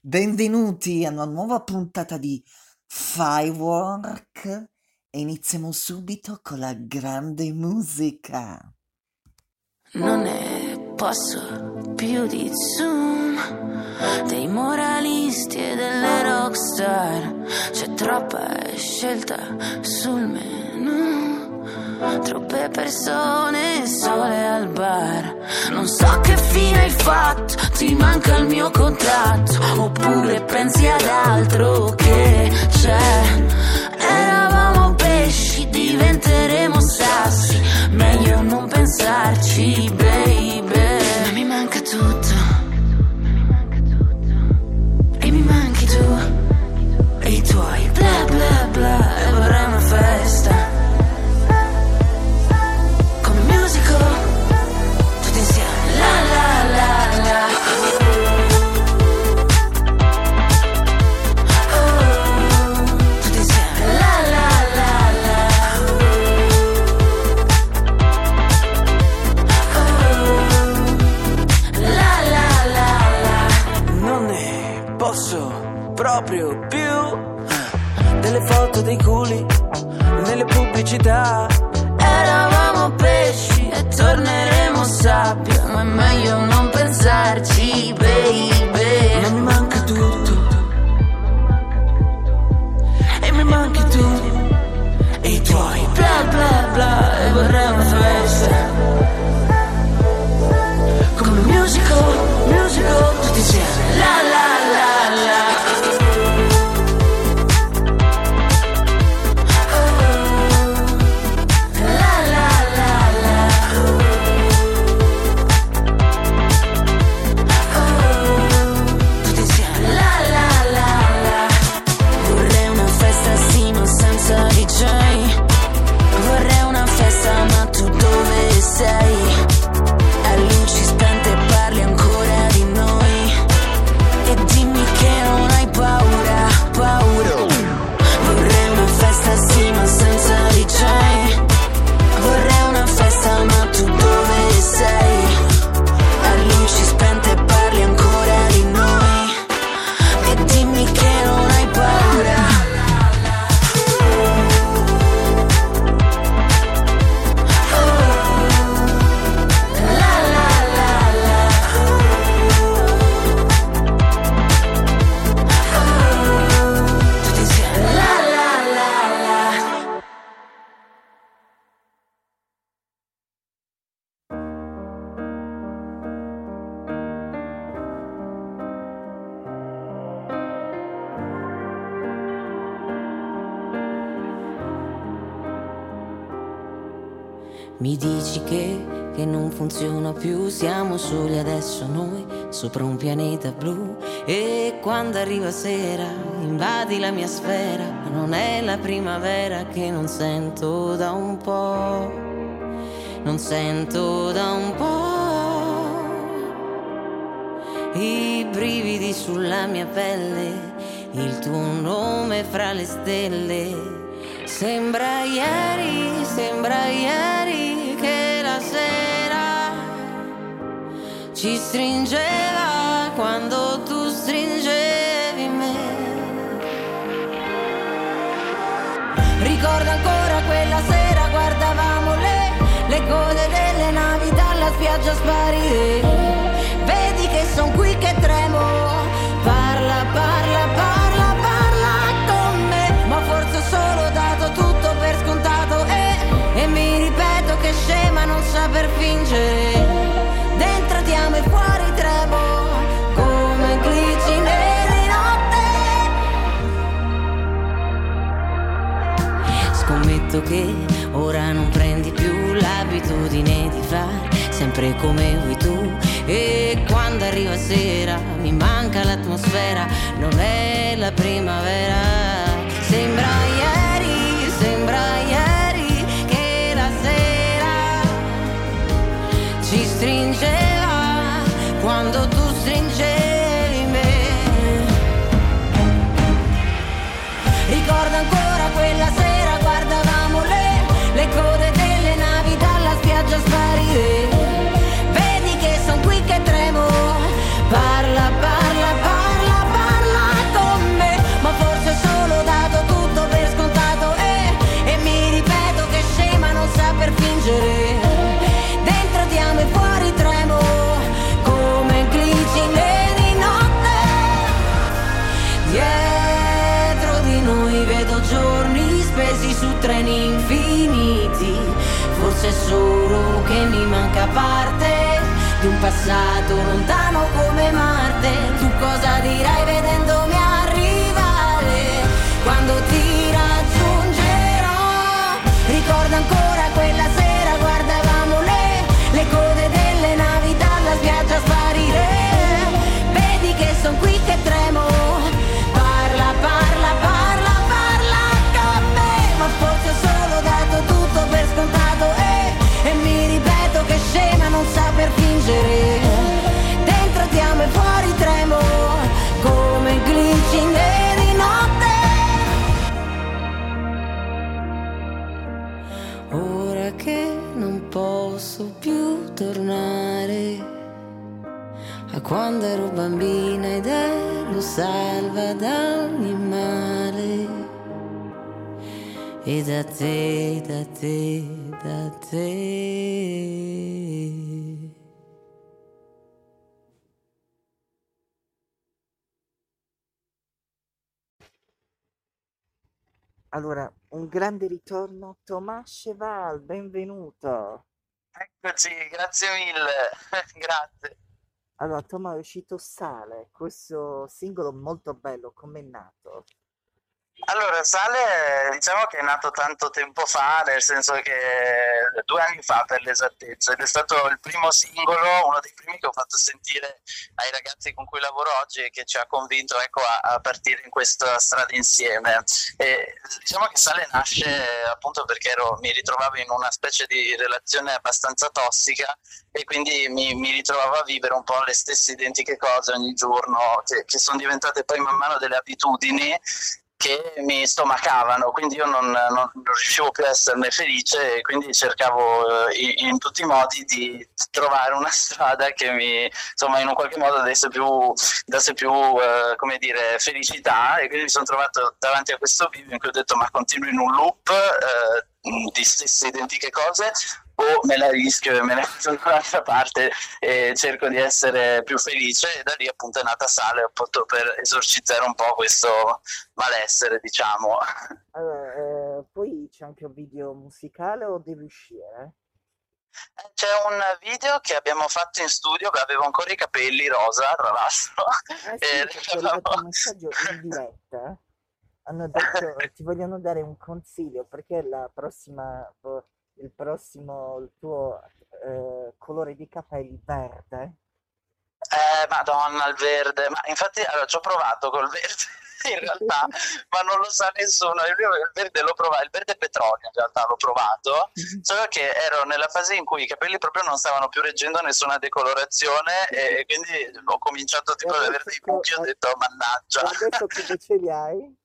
Benvenuti a una nuova puntata di Firework e iniziamo subito con la grande musica. Non ne posso più di Zoom, dei moralisti e delle rockstar. C'è troppa scelta sul menù. Troppe persone sole al bar. Non so che fine hai fatto, ti manca il mio contratto. Oppure pensi ad altro che c'è. Eravamo pesci, diventeremo sassi. Meglio non pensarci, baby. Soli adesso noi, sopra un pianeta blu. E quando arriva sera, invadi la mia sfera, non è la primavera che non sento da un po', non sento da un po'. I brividi sulla mia pelle, il tuo nome fra le stelle. Sembra ieri, sembra ieri ci stringeva quando tu stringevi me. Ricordo ancora quella sera, guardavamo le, le code delle navi dalla spiaggia sparire. Come vuoi tu. E quando arriva sera mi manca l'atmosfera, non è la infiniti. Forse è solo che mi manca parte di un passato lontano come Marte. Tu cosa dirai vedendomi arrivare quando ti raggiungerò? Ricordo ancora quella sera guardavamo le, le code delle navi dalla spiaggia sparire. Vedi che son qui quando ero bambina ed ero salva da ogni male. E da te, da te, da te. Allora, un grande ritorno, Tomás Cheval, benvenuto. Eccoci, grazie mille, grazie. Allora, Tomás, è uscito Sale, questo singolo molto bello, com'è nato? Allora, Sale diciamo che è nato tanto tempo fa, nel senso che due anni fa per l'esattezza, ed è stato il primo singolo, uno dei primi che ho fatto sentire ai ragazzi con cui lavoro oggi e che ci ha convinto ecco, a, a partire in questa strada insieme. E diciamo che Sale nasce appunto perché ero- mi ritrovavo in una specie di relazione abbastanza tossica e quindi mi, mi ritrovavo a vivere un po' le stesse identiche cose ogni giorno, che, che sono diventate poi man mano delle abitudini che mi stomacavano, quindi io non, non- non riuscivo più a esserne felice e quindi cercavo eh, in, in tutti i modi di trovare una strada che mi, insomma, in un qualche modo desse più, desse più eh, come dire, felicità. E quindi mi sono trovato davanti a questo video in cui ho detto ma continuo in un loop eh, di stesse identiche cose o me la rischio e me ne vado dall'altra parte e cerco di essere più felice e da lì appunto è nata Sale appunto per esorcizzare un po' questo malessere diciamo Allora, eh, poi c'è anche un video musicale o deve uscire? Eh, C'è un video che abbiamo fatto in studio, che avevo ancora i capelli rosa, tra l'altro. Eh sì, e è arrivato un messaggio in diretta. Hanno detto, ti vogliono dare un consiglio perché la prossima, il prossimo, il tuo eh, colore di capelli verde. Eh, Madonna, il verde. Ma infatti, allora, ci ho provato col verde in realtà, ma non lo sa nessuno. Il, verde l'ho provato, il verde petrolio in realtà l'ho provato, solo che ero nella fase in cui i capelli proprio non stavano più reggendo nessuna decolorazione e, e quindi ho cominciato tipo ad avere dei buchi, ho detto mannaggia. E adesso che ce li hai?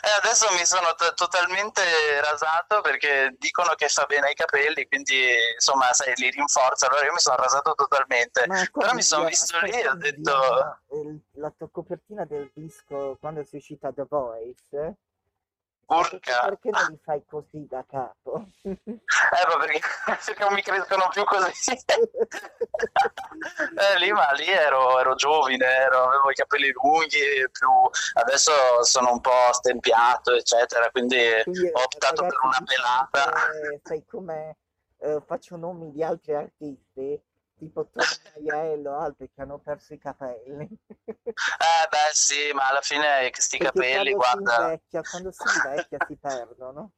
E adesso mi sono t- totalmente rasato perché dicono che fa bene ai capelli, quindi insomma, sai, li rinforza. Allora io mi sono rasato totalmente. Però mi sono si- visto lì e ho si detto, la tua copertina del disco quando sei uscita The Voice? urca. Perché non li fai così da capo? Eh, ma perché, perché non mi crescono più così. eh, lì, ma lì ero, ero giovine, ero- avevo i capelli lunghi, più... adesso sono un po' stempiato, eccetera, quindi Quindi, ho optato per una pelata. eh, sai come eh, faccio nomi di altri artisti, tipo Tony Aiello, altri che hanno perso i capelli. Eh, beh, sì, ma alla fine questi Perché capelli, quando si guarda. invecchia, quando si invecchia si perdono.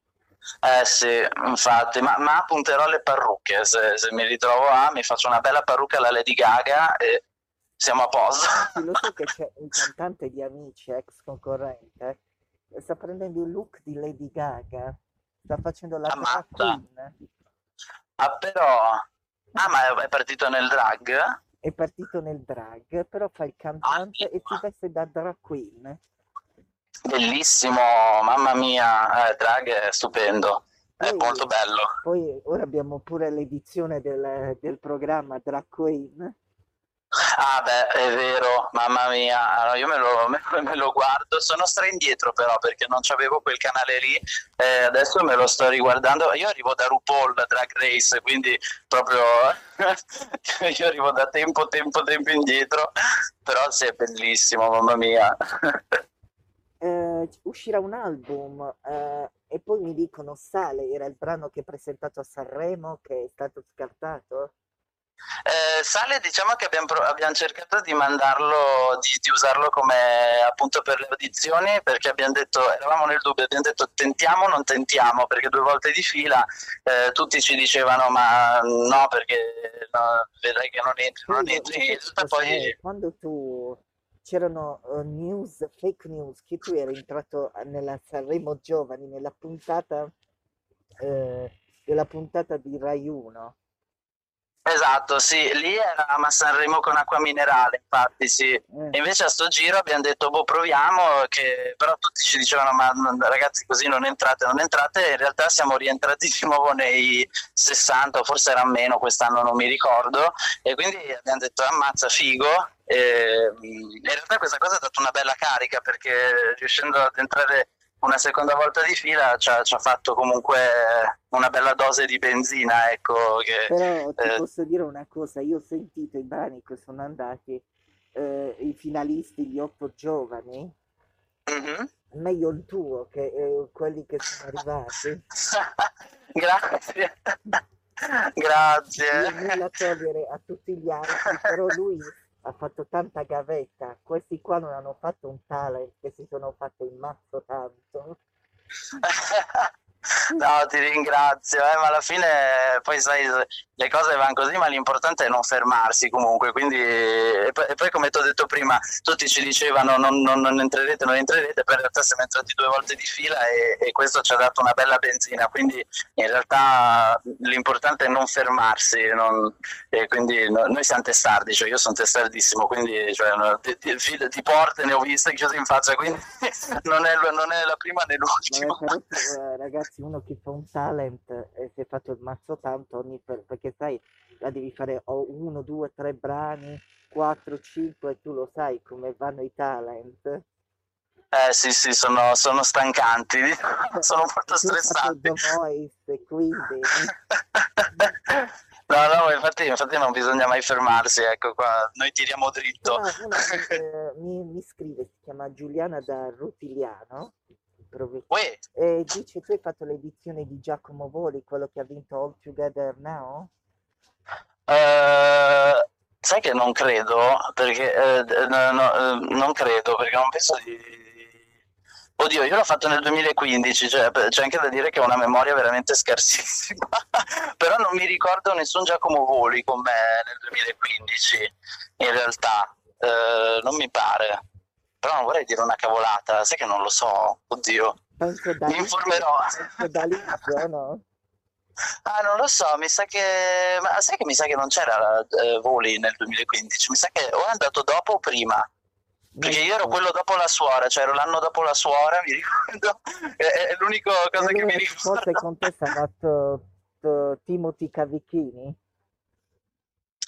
Eh sì, infatti, ma, ma punterò alle parrucche, se, se mi ritrovo a, mi faccio una bella parrucca alla Lady Gaga e siamo a posto. Lo so che c'è un cantante di Amici, ex concorrente, sta prendendo il look di Lady Gaga, sta facendo la drag queen, Ah, però... Ah, ma è- partito nel drag? è partito nel drag, però fa il cantante e si veste da drag queen. Bellissimo, mamma mia, eh, drag è stupendo, è Poi- molto bello. Poi ora abbiamo pure l'edizione del, del programma Drag Queen. Ah beh, è vero, mamma mia, allora io me lo, me- me lo guardo, sono stra indietro però perché non c'avevo quel canale lì, eh, adesso me lo sto riguardando, io arrivo da RuPaul, da Drag Race, quindi proprio io arrivo da tempo, tempo, tempo indietro, però sì, è bellissimo, mamma mia. Eh, uscirà un album eh, e poi mi dicono Sale era il brano che hai presentato a Sanremo che è stato scartato. Eh, Sale, diciamo che abbiamo, abbiamo cercato di mandarlo, di, di usarlo come appunto per le audizioni, perché abbiamo detto, eravamo nel dubbio, abbiamo detto tentiamo o non tentiamo, perché due volte di fila eh, tutti ci dicevano ma no, perché no, vedrai che non entri, non entri. poi Quando tu c'erano eh, news, fake news, che tu eri entrato nella Sanremo Giovani, nella puntata, eh, della puntata di Rai 1. Esatto, sì, lì eravamo a Sanremo con acqua minerale, infatti sì. Eh, invece a sto giro abbiamo detto, boh, proviamo, che... però tutti ci dicevano, ma ragazzi così non entrate, non entrate, in realtà siamo rientrati di nuovo nei 60, o forse era meno, quest'anno non mi ricordo, e quindi abbiamo detto, ammazza, figo. E, mm, in realtà questa cosa ha dato una bella carica, perché riuscendo ad entrare una seconda volta di fila ci ha, ci ha fatto comunque una bella dose di benzina, ecco, che... Però ti eh, posso dire una cosa, io ho sentito i brani che sono andati, eh, i finalisti, gli otto giovani, mhm. meglio il tuo che eh, quelli che sono arrivati. Grazie. Io Grazie. nulla a togliere a tutti gli altri, però lui ha fatto tanta gavetta. Questi qua non hanno fatto un talent che si sono fatti il mazzo tanto. No, ti ringrazio, eh, ma alla fine poi sai, le cose vanno così, ma l'importante è non fermarsi comunque. Quindi, e poi, e poi come ti ho detto prima, tutti ci dicevano non, non- non entrerete, non entrerete, in realtà siamo entrati due volte di fila e, e questo ci ha dato una bella benzina. Quindi in realtà l'importante è non fermarsi. non- e quindi no- noi siamo testardi, cioè io sono testardissimo, quindi cioè, no, di, di- di porte ne ho viste chiuse in faccia, quindi non è, non è la prima né l'ultima. eh, ragazzi, uno che fa un talent e si è fatto il mazzo tanto ogni per- perché sai, la devi fare o uno, due, tre brani, quattro, cinque, tu lo sai come vanno i talent. Eh sì, sì, sono, sono stancanti, sono molto stressanti. Voice, quindi No, no, infatti, infatti non bisogna mai fermarsi, ecco qua, noi tiriamo dritto. Una, una, eh, mi, mi scrive, si chiama Giuliana da Rutigliano, Uè, e dice tu hai fatto l'edizione di Giacomo Voli, quello che ha vinto All Together Now? eh, sai che non credo, perché eh, no, no, eh, non credo, perché non penso di... Oddio, io l'ho fatto nel 2015, cioè, c'è anche da dire che ho una memoria veramente scarsissima, però non mi ricordo nessun Giacomo Voli con me nel 2015, in realtà, Eh, non mi pare, però non vorrei dire una cavolata, sai che non lo so, oddio, mi informerò. no? Ah, non lo so, mi sa che... Ma sai che mi sa che non c'era eh, Voli nel 2015, mi sa che o è andato dopo o prima. Perché io ero quello dopo la suora, cioè ero l'anno dopo la suora, mi ricordo, è, è l'unica cosa che mi Allora, forse ricordo. con te sarà to- to- Timothy Cavicchini?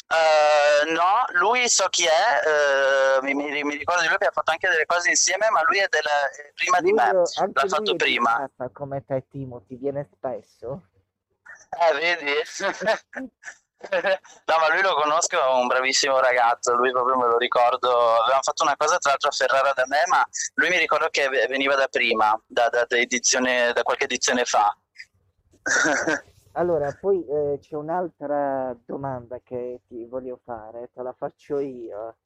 Eh, no, lui so chi è, eh, mi, mi- ricordo di lui che ha fatto anche delle cose insieme, ma lui è della- è prima di Lui, me, eh, anche l'ha fatto di prima. come te Timothy, viene spesso. Eh, vedi? No, ma lui lo conosco, è un bravissimo ragazzo, lui proprio me lo ricordo, avevamo fatto una cosa tra l'altro a Ferrara da me, ma lui mi ricordo che ve- veniva da prima, da, da- da edizione- da qualche edizione fa. Allora, poi eh, c'è un'altra domanda che ti voglio fare, te la faccio io.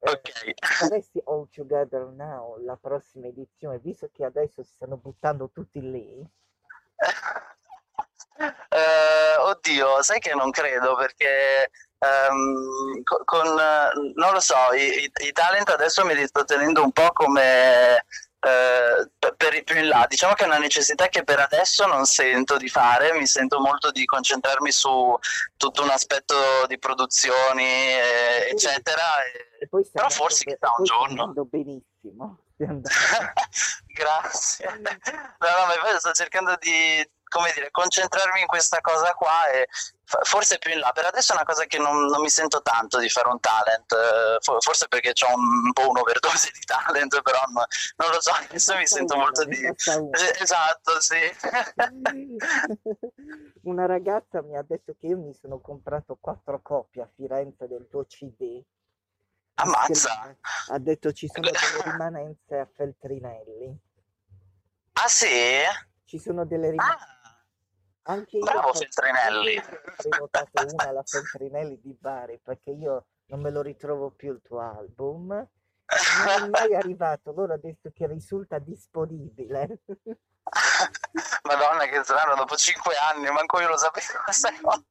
Eh, Ok. All Together Now la prossima edizione, visto che adesso si stanno buttando tutti lì? Eh, oddio, sai che non credo perché ehm, co- con, eh, non lo so, i, i- i talent adesso me li sto tenendo un po' come eh, per, per i più in là. Diciamo che è una necessità che per adesso non sento di fare, mi sento molto di concentrarmi su tutto un aspetto di produzioni, eh, eccetera. e- E Però forse be- chissà un giorno. benissimo. Grazie. No, no, sto cercando di, come dire, concentrarmi in questa cosa qua e forse più in là. Per adesso è una cosa che non, non mi sento tanto di fare un talent, eh, fo- forse perché ho un, un po' un'overdose di talent, però no- non lo so, adesso mi sento molto di... Esatto, sì. Una ragazza mi ha detto che io mi sono comprato quattro copie a Firenze del tuo CD. Ammazza. Ha detto ci sono delle rimanenze a Feltrinelli. Ah sì? ci sono delle rimaste. Ah, Anche io bravo ho Feltrinelli. avrei votato una alla Feltrinelli di Bari perché io non me lo ritrovo più il tuo album. Non è mai arrivato, loro hanno detto che risulta disponibile. Madonna che strano, dopo cinque anni, manco io lo sapevo questa cosa.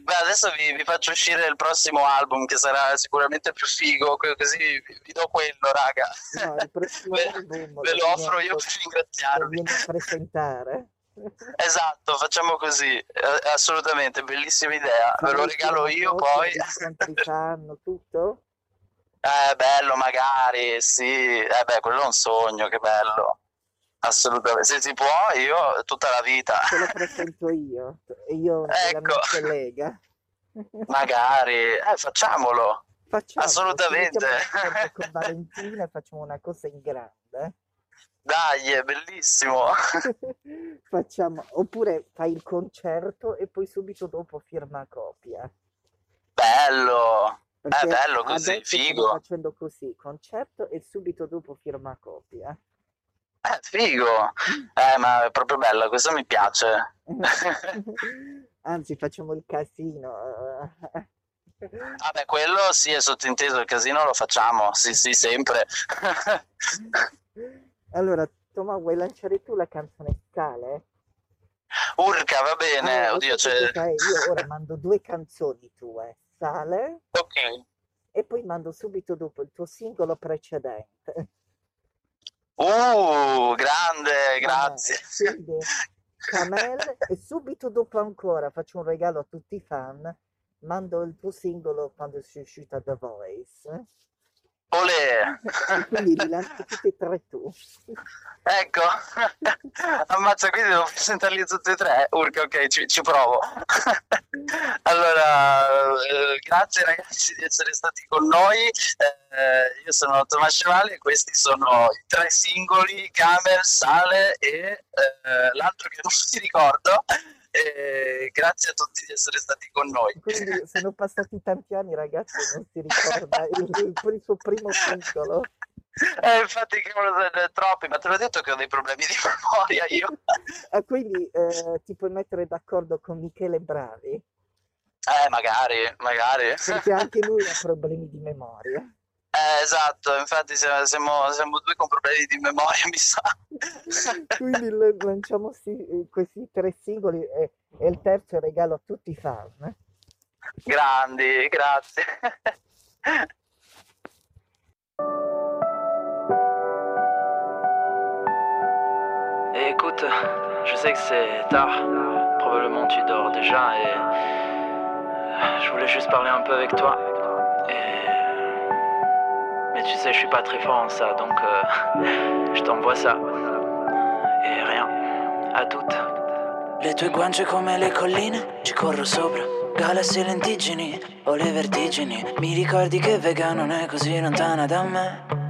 Beh, adesso vi, vi faccio uscire il prossimo album che sarà sicuramente più figo, co- così vi, vi do quello, raga. No, il prossimo Ve, album ve lo lo offro io per lo ringraziarvi. vieni a presentare. Esatto, facciamo così, eh, assolutamente, bellissima idea. Ve lo regalo io poi. tutto? Eh, bello, magari, sì. Eh beh, quello è un sogno, che bello. Assolutamente. Se si può, io tutta la vita. Te lo presento io e io la mia Ecco. collega. Magari, eh, facciamolo. Facciamo, Assolutamente. con Valentina facciamo una cosa in grande. Dai, è bellissimo. Facciamo, oppure fai il concerto e poi subito dopo firma copia. Bello. Perché Eh, bello così, figo. facendo così, concerto e subito dopo firma copia. Eh, figo. Eh, ma è proprio bella, questo mi piace. Anzi, facciamo il casino. Vabbè, quello sì è sottinteso, il casino lo facciamo, sì, sì, sempre. Allora, Toma, vuoi lanciare tu la canzone Scale? Urca, va bene, Allora, oddio, c'è... fai- io ora mando due canzoni tue, Sale, Ok. e poi mando subito dopo il tuo singolo precedente. Uh, grande, grazie. Quindi, Camel, e subito dopo ancora faccio un regalo a tutti i fan, mando il tuo singolo quando è uscita The Voice. Olè. Quindi li lanci tutti e tre tu. Ecco, ammazza, quindi devo presentarli tutti e tre. Urca, ok, ci, ci provo. allora, eh, grazie ragazzi di essere stati con noi. Eh, io sono Tommaso Cevali e questi sono i tre singoli, Camel, Sale e eh, l'altro che non mi ricordo. Eh, grazie a tutti di essere stati con noi. Quindi sono passati tanti anni, ragazzi, e non si ricorda il, il, il suo primo singolo. Eh, infatti, troppi, ma te l'ho detto che ho dei problemi di memoria io. Ah, quindi eh, ti puoi mettere d'accordo con Michele Bravi, Eh, magari, magari. perché anche lui ha problemi di memoria. Eh, esatto, infatti siamo, siamo, siamo due con problemi di memoria, mi sa. Quindi lanciamo sti- questi tre singoli e, e il terzo è regalo a tutti i fan. eh. Grandi, grazie. Et écoute, je sais que c'est tard, probablement tu dors déjà et euh, je voulais juste parler un peu avec toi. Tu sais, je suis pas très fort en ça, donc euh, je t'envoie ça. Et rien, à toutes. Le tue guance come le colline, ci corro sopra. Galassie e lentiggini, ho le vertigini. Mi ricordi che Vega non è così lontana da me.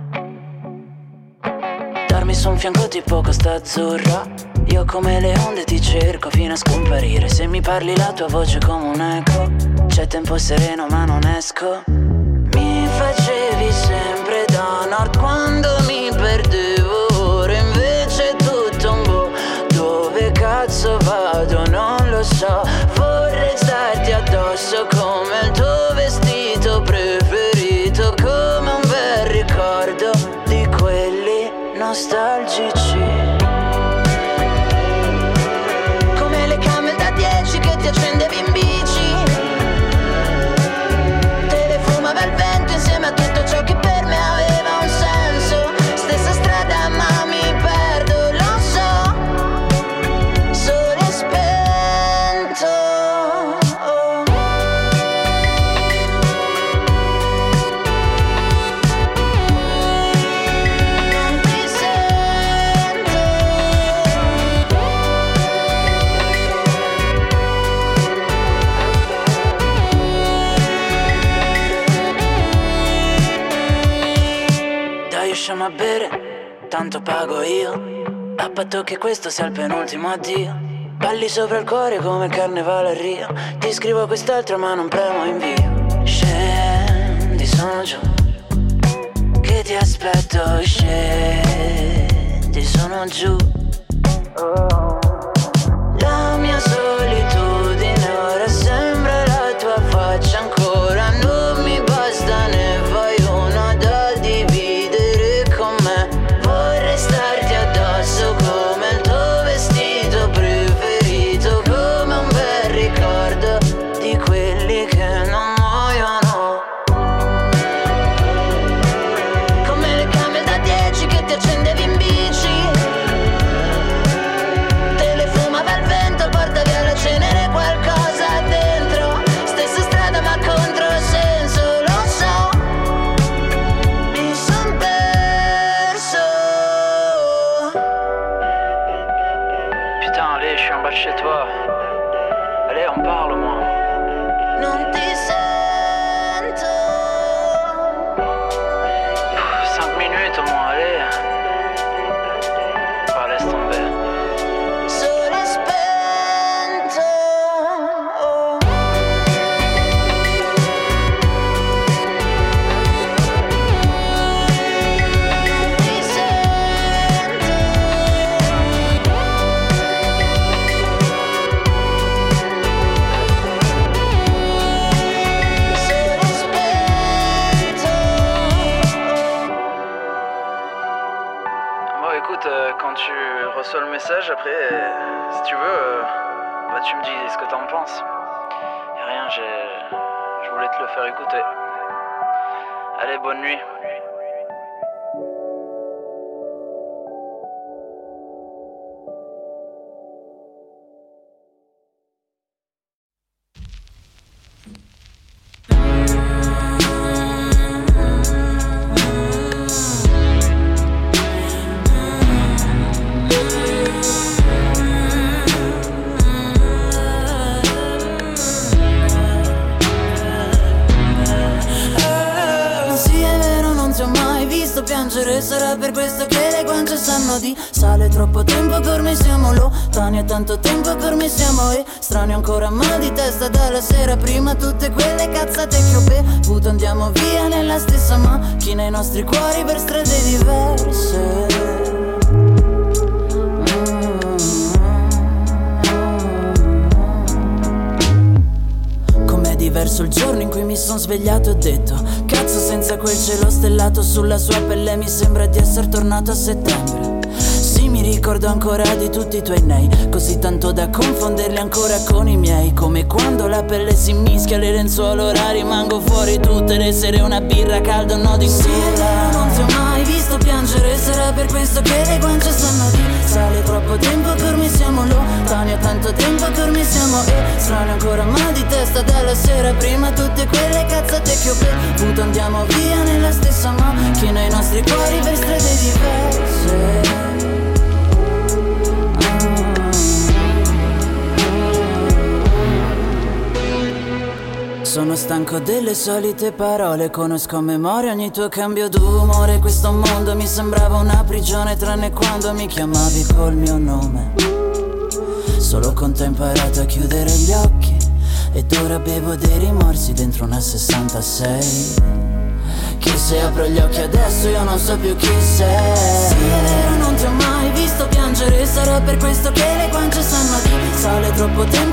Darmi su un fianco tipo Costa Azzurra Io come le onde ti cerco fino a scomparire Se mi parli la tua voce come un eco C'è tempo sereno ma non esco Mi facevi sempre nord quando mi perdevo Ora invece tutto un po' Dove cazzo vado? Non lo so. Vorrei starti addosso come il tuo A patto che questo sia il penultimo addio. Balli sopra il cuore come il carnevale a Rio. Ti scrivo quest'altro ma non premo invio Scendi, sono giù. Che ti aspetto, scendi, sono giù tanto tempo che ormai siamo estranei ancora mal di testa dalla sera prima tutte quelle cazzate che ho bevuto andiamo via nella stessa macchina i nostri cuori per strade diverse. Diverso il giorno in cui mi sono svegliato e ho detto Cazzo senza quel cielo stellato sulla sua pelle mi sembra di essere tornato a settembre ricordo ancora di tutti i tuoi nei. Così tanto da confonderli ancora con i miei. Come quando la pelle si mischia le lenzuola ora rimango fuori. Tutte le sere Una birra calda, un no di sì, non ti ho mai visto piangere Sarà per questo che le guance stanno di Sale troppo tempo che ormai siamo lontani È tanto tempo che ormai siamo strani ancora mal di testa dalla sera prima Tutte quelle cazzate che ho bevuto. Andiamo via nella stessa macchina I nostri cuori per strade diverse Sono stanco delle solite parole, conosco a memoria ogni tuo cambio d'umore. Questo mondo mi sembrava una prigione, tranne quando mi chiamavi col mio nome. Solo con te ho imparato a chiudere gli occhi, ed ora bevo dei rimorsi dentro una 66. Che se apro gli occhi adesso io non so più chi sei Sì è vero non ti ho mai visto piangere Sarà per questo che le guance sanno di Sale troppo tempo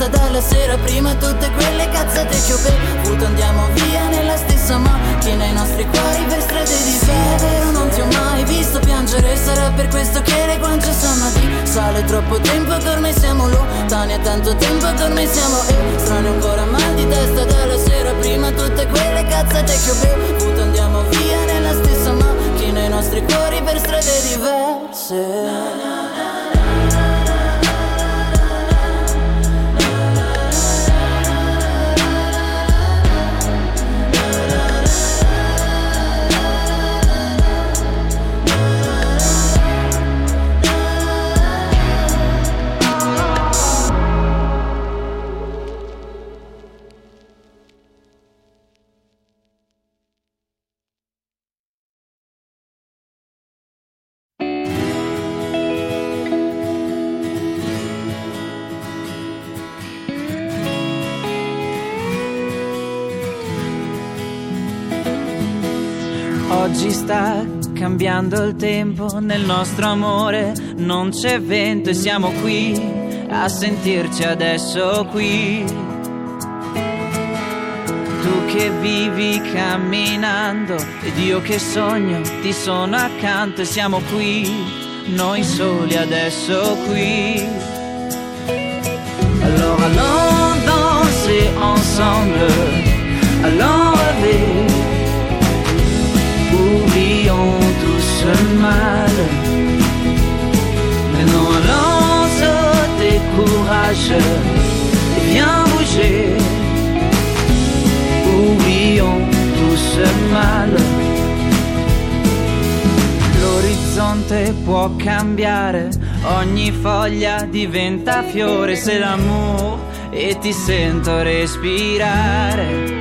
testa dalla sera Prima tutte quelle cazzate che ho bevuto. Andiamo via nella stessa macchina I nostri cuori per strade di vero non ti ho mai visto piangere Sarà per questo che le guance sanno di Sale. Troppo tempo che ormai siamo lontani È tanto tempo che ormai siamo strani ancora mal di testa dalla sera. Prima tutte quelle cazzate che ho bevuto. Andiamo via nella stessa macchina I nostri cuori per strade diverse sta cambiando il tempo nel nostro amore, non c'è vento e siamo qui a sentirci adesso qui. Tu che vivi camminando ed io che sogno ti sono accanto e siamo qui, noi soli adesso qui. Alors allons danser ensemble, allons rêver, ce mal. Maintenant allons sauter courage et viens bouger, oublions tout ce mal. L'orizzonte può cambiare, ogni foglia diventa fiore se l'amour e ti sento respirare.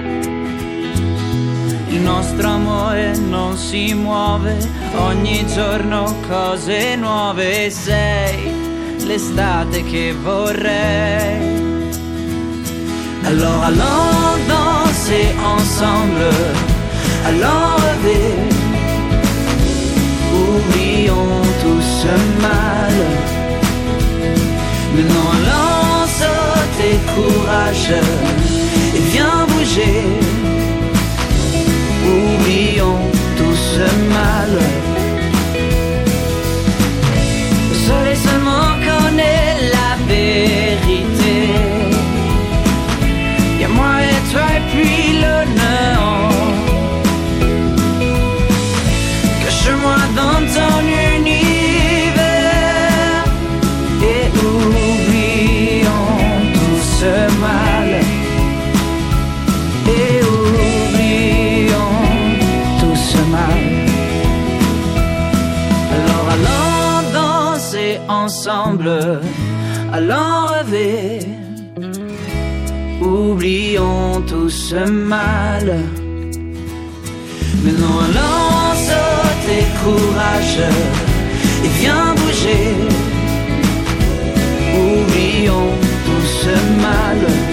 Il nostro amore non si muove, ogni giorno cose nuove sei l'estate che vorrei. Alors allons danser ensemble, allons rêver, oublions tout ce mal. Maintenant allons sauter courage allons rêver. Oublions tout ce mal. Maintenant allons sauter courage et viens bouger. Oublions tout ce mal.